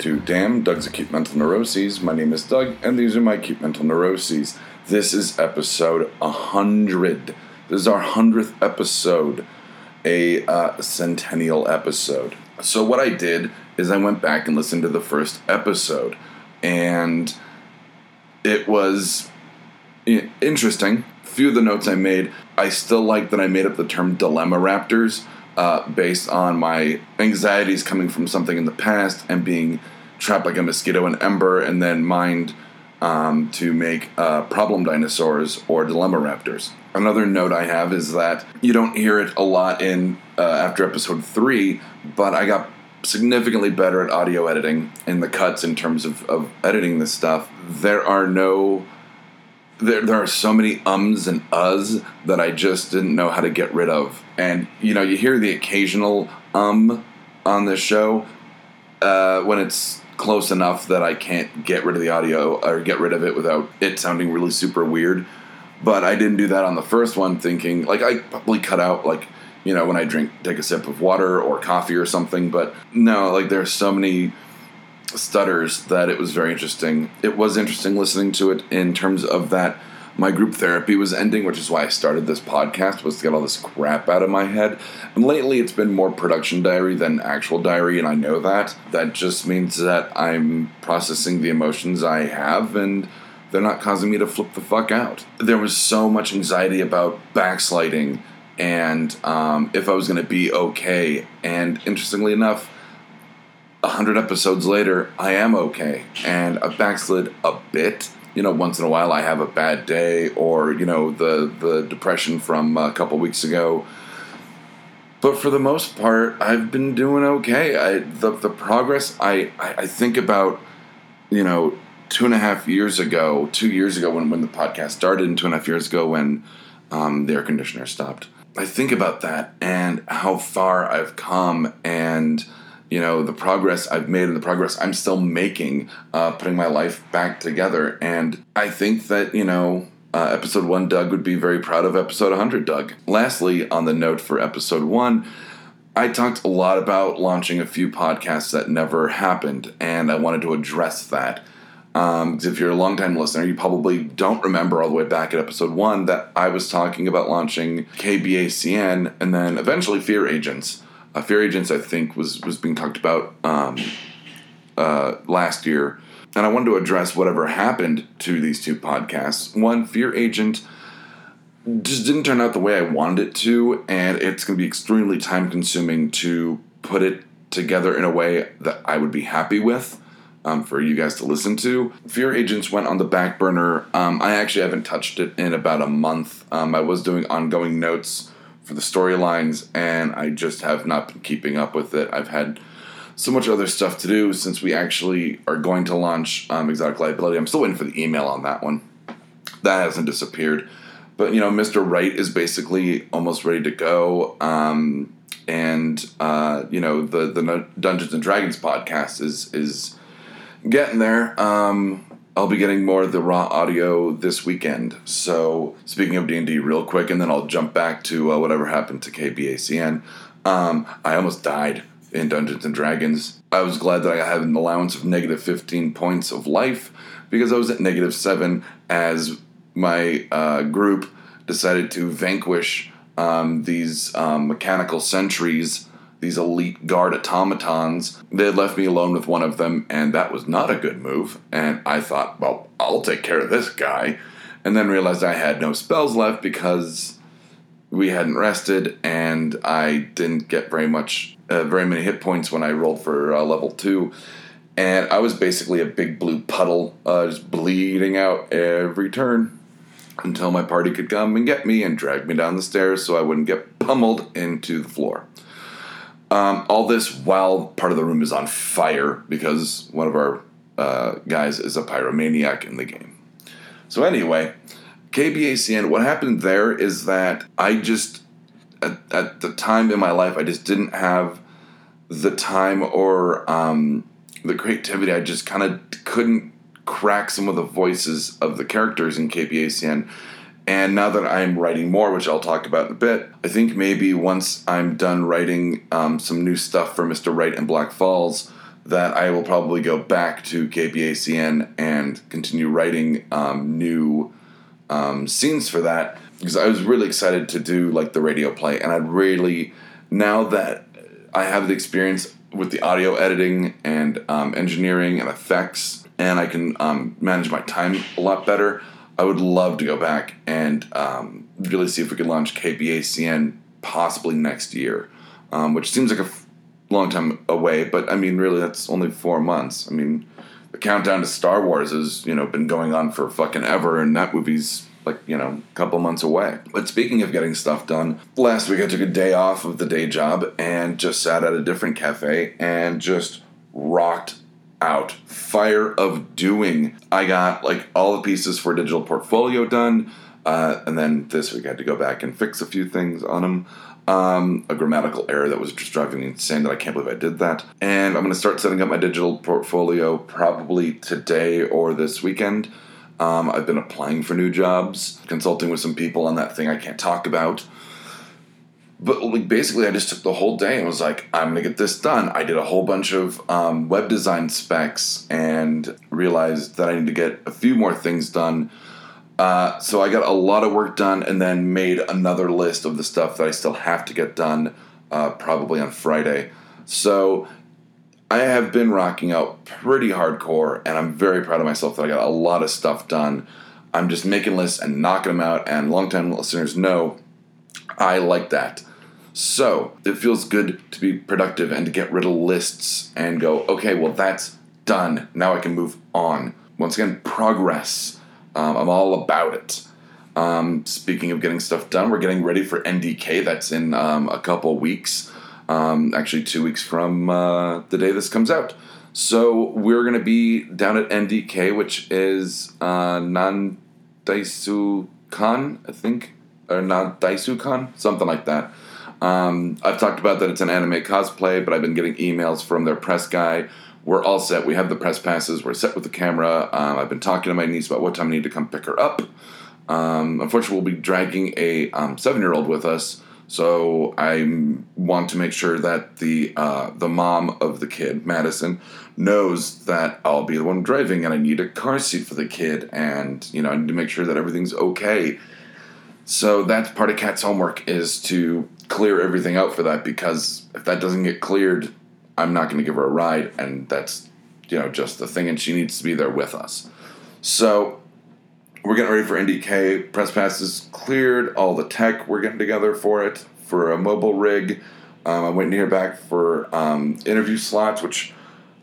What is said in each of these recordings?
To DAM Doug's Acute Mental Neuroses. My name is Doug, and these are my acute mental neuroses. This is episode 100. This is our 100th episode, a uh, centennial episode. So, what I did is I went back and listened to the first episode, and it was interesting. few of the notes I made, I still like that I made up the term dilemma raptors uh, based on my anxieties coming from something in the past and being trapped like a mosquito in ember, and then mined um, to make uh, problem dinosaurs or dilemma raptors. Another note I have is that you don't hear it a lot in uh, after episode three, but I got significantly better at audio editing in the cuts in terms of, of editing this stuff. There are no there, there are so many ums and uhs that I just didn't know how to get rid of. And, you know, you hear the occasional um on this show uh, when it's close enough that I can't get rid of the audio or get rid of it without it sounding really super weird. But I didn't do that on the first one, thinking, like, I probably cut out, like, you know, when I drink, take a sip of water or coffee or something. But no, like, there's so many stutters that it was very interesting. It was interesting listening to it in terms of that my group therapy was ending, which is why I started this podcast was to get all this crap out of my head. And lately it's been more production diary than actual diary and I know that. That just means that I'm processing the emotions I have and they're not causing me to flip the fuck out. There was so much anxiety about backsliding and um, if I was going to be okay. And interestingly enough, a hundred episodes later, I am okay, and I backslid a bit. You know, once in a while I have a bad day, or you know the the depression from a couple weeks ago. But for the most part, I've been doing okay. I the the progress I I, I think about, you know, two and a half years ago, two years ago when when the podcast started, and two and a half years ago when um, the air conditioner stopped. I think about that and how far I've come and you know the progress I've made and the progress I'm still making, uh, putting my life back together. And I think that you know, uh, episode one, Doug would be very proud of episode 100, Doug. Lastly, on the note for episode one. I talked a lot about launching a few podcasts that never happened, and I wanted to address that. Um, if you're a longtime listener, you probably don't remember all the way back at episode one that I was talking about launching KBACN and then eventually Fear Agents. Uh, Fear Agents, I think, was was being talked about um, uh, last year, and I wanted to address whatever happened to these two podcasts. One, Fear Agent just didn't turn out the way I wanted it to, and it's going to be extremely time consuming to put it together in a way that I would be happy with um, for you guys to listen to. Fear Agents went on the back burner. Um, I actually haven't touched it in about a month. Um, I was doing ongoing notes for the storylines, and I just have not been keeping up with it. I've had so much other stuff to do since we actually are going to launch um, Exotic Liability. I'm still waiting for the email on that one. That hasn't disappeared. But, you know, Mr. Wright is basically almost ready to go. Um, and, uh, you know, the, the Dungeons and Dragons podcast is, is getting there. Um, I'll be getting more of the raw audio this weekend. So speaking of D and D, real quick, and then I'll jump back to uh, whatever happened to KBACN. Um, I almost died in Dungeons and Dragons. I was glad that I had an allowance of negative fifteen points of life because I was at negative seven as my uh, group decided to vanquish um, these um, mechanical sentries these elite guard automatons. They had left me alone with one of them, and that was not a good move. And I thought, well, I'll take care of this guy. And then realized I had no spells left because we hadn't rested, and I didn't get very much, uh, very many hit points when I rolled for uh, level two. And I was basically a big blue puddle, uh, just bleeding out every turn until my party could come and get me and drag me down the stairs so I wouldn't get pummeled into the floor. Um, all this while part of the room is on fire because one of our uh, guys is a pyromaniac in the game. So, anyway, KBACN, what happened there is that I just, at, at the time in my life, I just didn't have the time or um, the creativity. I just kind of couldn't crack some of the voices of the characters in KBACN. And now that I'm writing more, which I'll talk about in a bit, I think maybe once I'm done writing um, some new stuff for Mr. Right and Black Falls, that I will probably go back to KBACN and continue writing um, new um, scenes for that because I was really excited to do like the radio play, and I'd really now that I have the experience with the audio editing and um, engineering and effects, and I can um, manage my time a lot better. I would love to go back and um, really see if we could launch KBACN possibly next year, um, which seems like a f- long time away. But I mean, really, that's only four months. I mean, the countdown to Star Wars has you know been going on for fucking ever, and that movie's like you know a couple months away. But speaking of getting stuff done, last week I took a day off of the day job and just sat at a different cafe and just rocked out. Fire of doing. I got like all the pieces for digital portfolio done, uh, and then this week I had to go back and fix a few things on them. Um, a grammatical error that was just driving me insane that I can't believe I did that. And I'm going to start setting up my digital portfolio probably today or this weekend. Um, I've been applying for new jobs, consulting with some people on that thing I can't talk about. But like basically, I just took the whole day and was like, I'm gonna get this done. I did a whole bunch of um, web design specs and realized that I need to get a few more things done. Uh, so I got a lot of work done, and then made another list of the stuff that I still have to get done, uh, probably on Friday. So I have been rocking out pretty hardcore, and I'm very proud of myself that I got a lot of stuff done. I'm just making lists and knocking them out, and longtime listeners know I like that. So it feels good to be productive and to get rid of lists and go, okay, well, that's done. Now I can move on. Once again, progress. Um, I'm all about it. Um, speaking of getting stuff done, we're getting ready for NDK. That's in um, a couple weeks. Um, actually, two weeks from uh, the day this comes out. So we're going to be down at NDK, which is uh, Nan Daisu Kan, I think, or Nan Daisu Kan, something like that. Um, I've talked about that it's an anime cosplay, but I've been getting emails from their press guy. We're all set. We have the press passes. We're set with the camera. Um, I've been talking to my niece about what time I need to come pick her up. Um, unfortunately, we'll be dragging a um, seven-year-old with us, so I want to make sure that the uh, the mom of the kid, Madison, knows that I'll be the one driving, and I need a car seat for the kid, and you know I need to make sure that everything's okay. So that's part of Kat's homework is to clear everything out for that because if that doesn't get cleared, I'm not going to give her a ride, and that's you know just the thing, and she needs to be there with us. So we're getting ready for NDK. Press pass is cleared. All the tech we're getting together for it for a mobile rig. Um, waiting to hear back for um, interview slots, which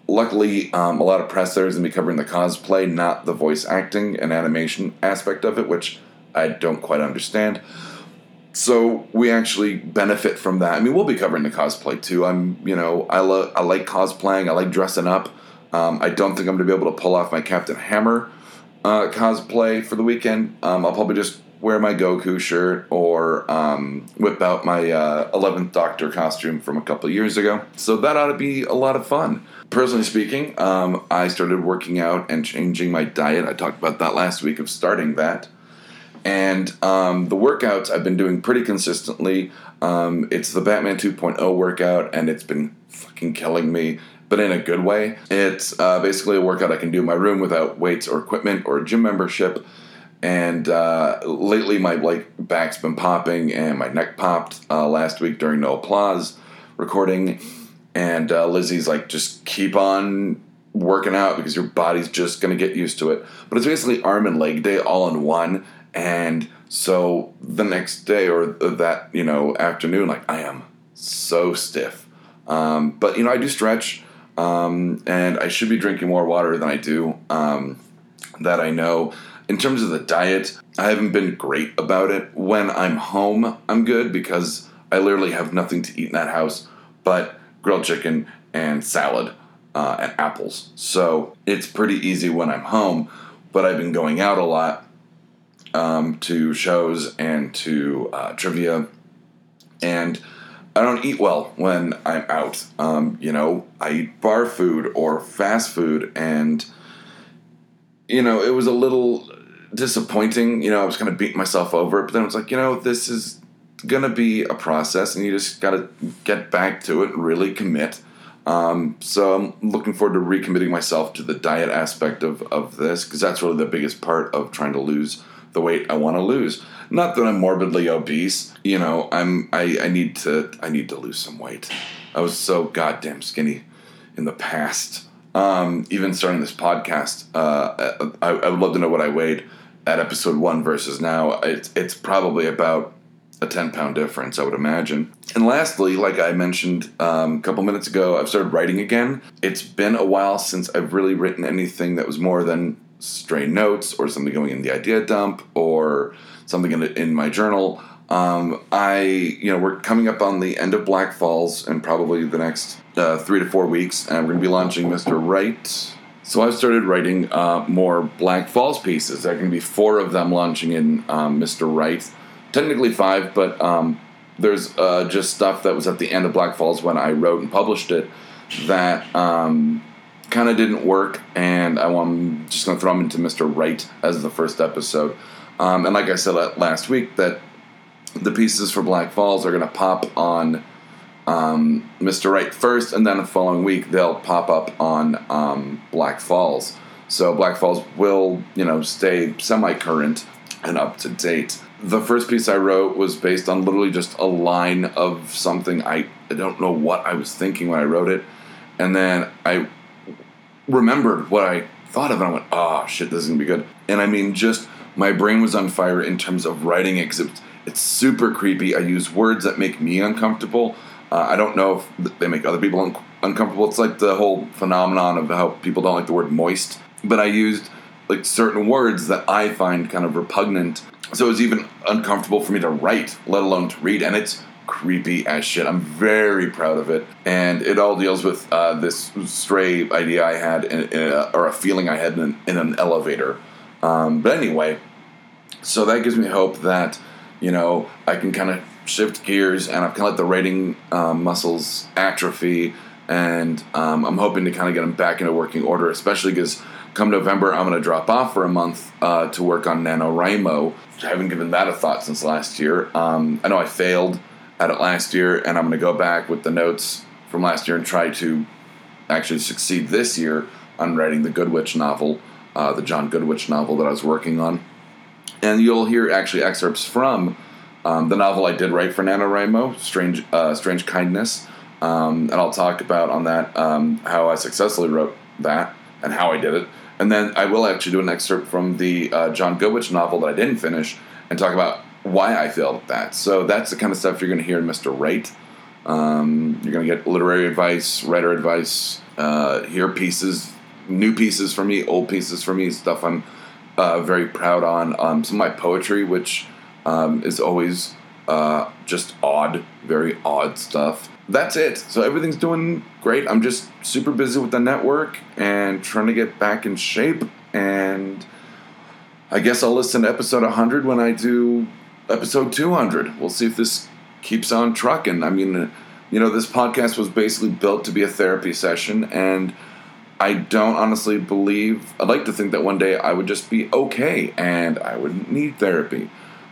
luckily um, a lot of press there is going to be covering the cosplay, not the voice acting and animation aspect of it, which I don't quite understand. So we actually benefit from that. I mean, we'll be covering the cosplay too. I'm, you know, I, lo- I like cosplaying. I like dressing up. Um, I don't think I'm to be able to pull off my Captain Hammer uh, cosplay for the weekend. Um, I'll probably just wear my Goku shirt or um, whip out my uh, 11th Doctor costume from a couple years ago. So that ought to be a lot of fun. Personally speaking, um, I started working out and changing my diet. I talked about that last week of starting that. And um, the workouts I've been doing pretty consistently. Um, it's the Batman 2.0 workout, and it's been fucking killing me, but in a good way. It's uh, basically a workout I can do in my room without weights or equipment or a gym membership. And uh, lately, my like back's been popping, and my neck popped uh, last week during No Applause recording. And uh, Lizzie's like, just keep on working out because your body's just gonna get used to it. But it's basically arm and leg day all in one and so the next day or that, you know, afternoon, like I am so stiff. Um, but, you know, I do stretch um, and I should be drinking more water than I do. Um, that I know. In terms of the diet, I haven't been great about it. When I'm home, I'm good because I literally have nothing to eat in that house but grilled chicken and salad uh, and apples. So it's pretty easy when I'm home, but I've been going out a lot um, to shows and to uh, trivia, and I don't eat well when I'm out. Um, you know, I eat bar food or fast food, and you know, it was a little disappointing. You know, I was kind of beating myself over it, but then I was like, you know, this is gonna be a process, and you just gotta get back to it and really commit. Um, so I'm looking forward to recommitting myself to the diet aspect of, of this because that's really the biggest part of trying to lose the weight I want to lose. Not that I'm morbidly obese, you know. I'm I, I need to I need to lose some weight. I was so goddamn skinny in the past. Um, even starting this podcast, uh, I, I would love to know what I weighed at episode one versus now. It's it's probably about a 10 pound difference, I would imagine. And lastly, like I mentioned um, a couple minutes ago, I've started writing again. It's been a while since I've really written anything that was more than stray notes or something going in the idea dump or something in, in my journal. Um, I, you know, we're coming up on the end of Black Falls and probably the next uh, three to four weeks, and we're going to be launching Mr. Right. So I've started writing uh, more Black Falls pieces. There are going to be four of them launching in um, Mr. Right. Technically five, but um, there's uh, just stuff that was at the end of Black Falls when I wrote and published it that um, kind of didn't work, and I, am just going to throw them into Mr. Right as the first episode. Um, and like I said last week, that the pieces for Black Falls are going to pop on um, Mr. Right first, and then the following week they'll pop up on um, Black Falls. So Black Falls will, you know, stay semi-current and up to date. The first piece I wrote was based on literally just a line of something. I, I don't know what I was thinking when I wrote it, and then I remembered what I thought of, and I went, "Oh shit, this is gonna be good." And I mean, just my brain was on fire in terms of writing it it's, it's super creepy. I use words that make me uncomfortable. Uh, I don't know if they make other people un- uncomfortable. It's like the whole phenomenon of how people don't like the word moist. But I used like certain words that I find kind of repugnant. So it was even uncomfortable for me to write, let alone to read. And it's creepy as shit. I'm very proud of it. And it all deals with uh, this stray idea I had, in, in a, or a feeling I had in an, in an elevator. Um, but anyway, so that gives me hope that, you know, I can kind of shift gears and I've kind of let the writing um, muscles atrophy. And um, I'm hoping to kind of get them back into working order, especially because come November, I'm going to drop off for a month uh, to work on NaNoWriMo. I haven't given that a thought since last year. Um, I know I failed at it last year, and I'm going to go back with the notes from last year and try to actually succeed this year on writing the Goodwitch novel, uh, the John Goodwitch novel that I was working on. And you'll hear actually excerpts from um, the novel I did write for NaNoWriMo, Strange, uh, Strange Kindness. Um, and I'll talk about on that um, how I successfully wrote that and how I did it. And then I will actually do an excerpt from the uh, John Goodwitch novel that I didn't finish and talk about why I at that. So that's the kind of stuff you're going to hear in Mr. Wright. Um, you're going to get literary advice, writer advice, uh, hear pieces, new pieces from me, old pieces from me, stuff I'm uh, very proud on. Um, some of my poetry, which um, is always uh, just odd, very odd stuff. That's it. So everything's doing great. I'm just super busy with the network and trying to get back in shape. And I guess I'll listen to episode 100 when I do episode 200. We'll see if this keeps on trucking. I mean, you know, this podcast was basically built to be a therapy session, and I don't honestly believe, I'd like to think that one day I would just be okay and I wouldn't need therapy.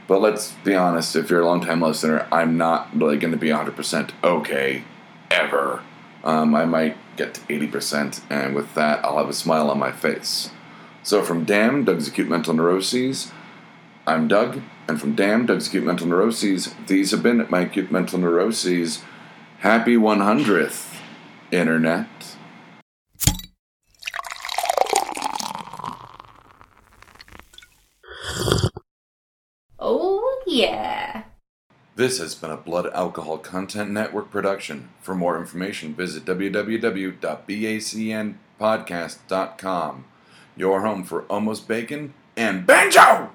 But let's be honest, if you're a long time listener, I'm not really going to be 100% okay ever. Um, I might get to 80%, and with that, I'll have a smile on my face. So, from DAM, Doug's Acute Mental Neuroses, I'm Doug, and from DAM, Doug's Acute Mental Neuroses, these have been my acute mental neuroses. Happy 100th, Internet. Oh, yeah. This has been a Blood Alcohol Content Network production. For more information, visit www.bacnpodcast.com. Your home for almost bacon and banjo!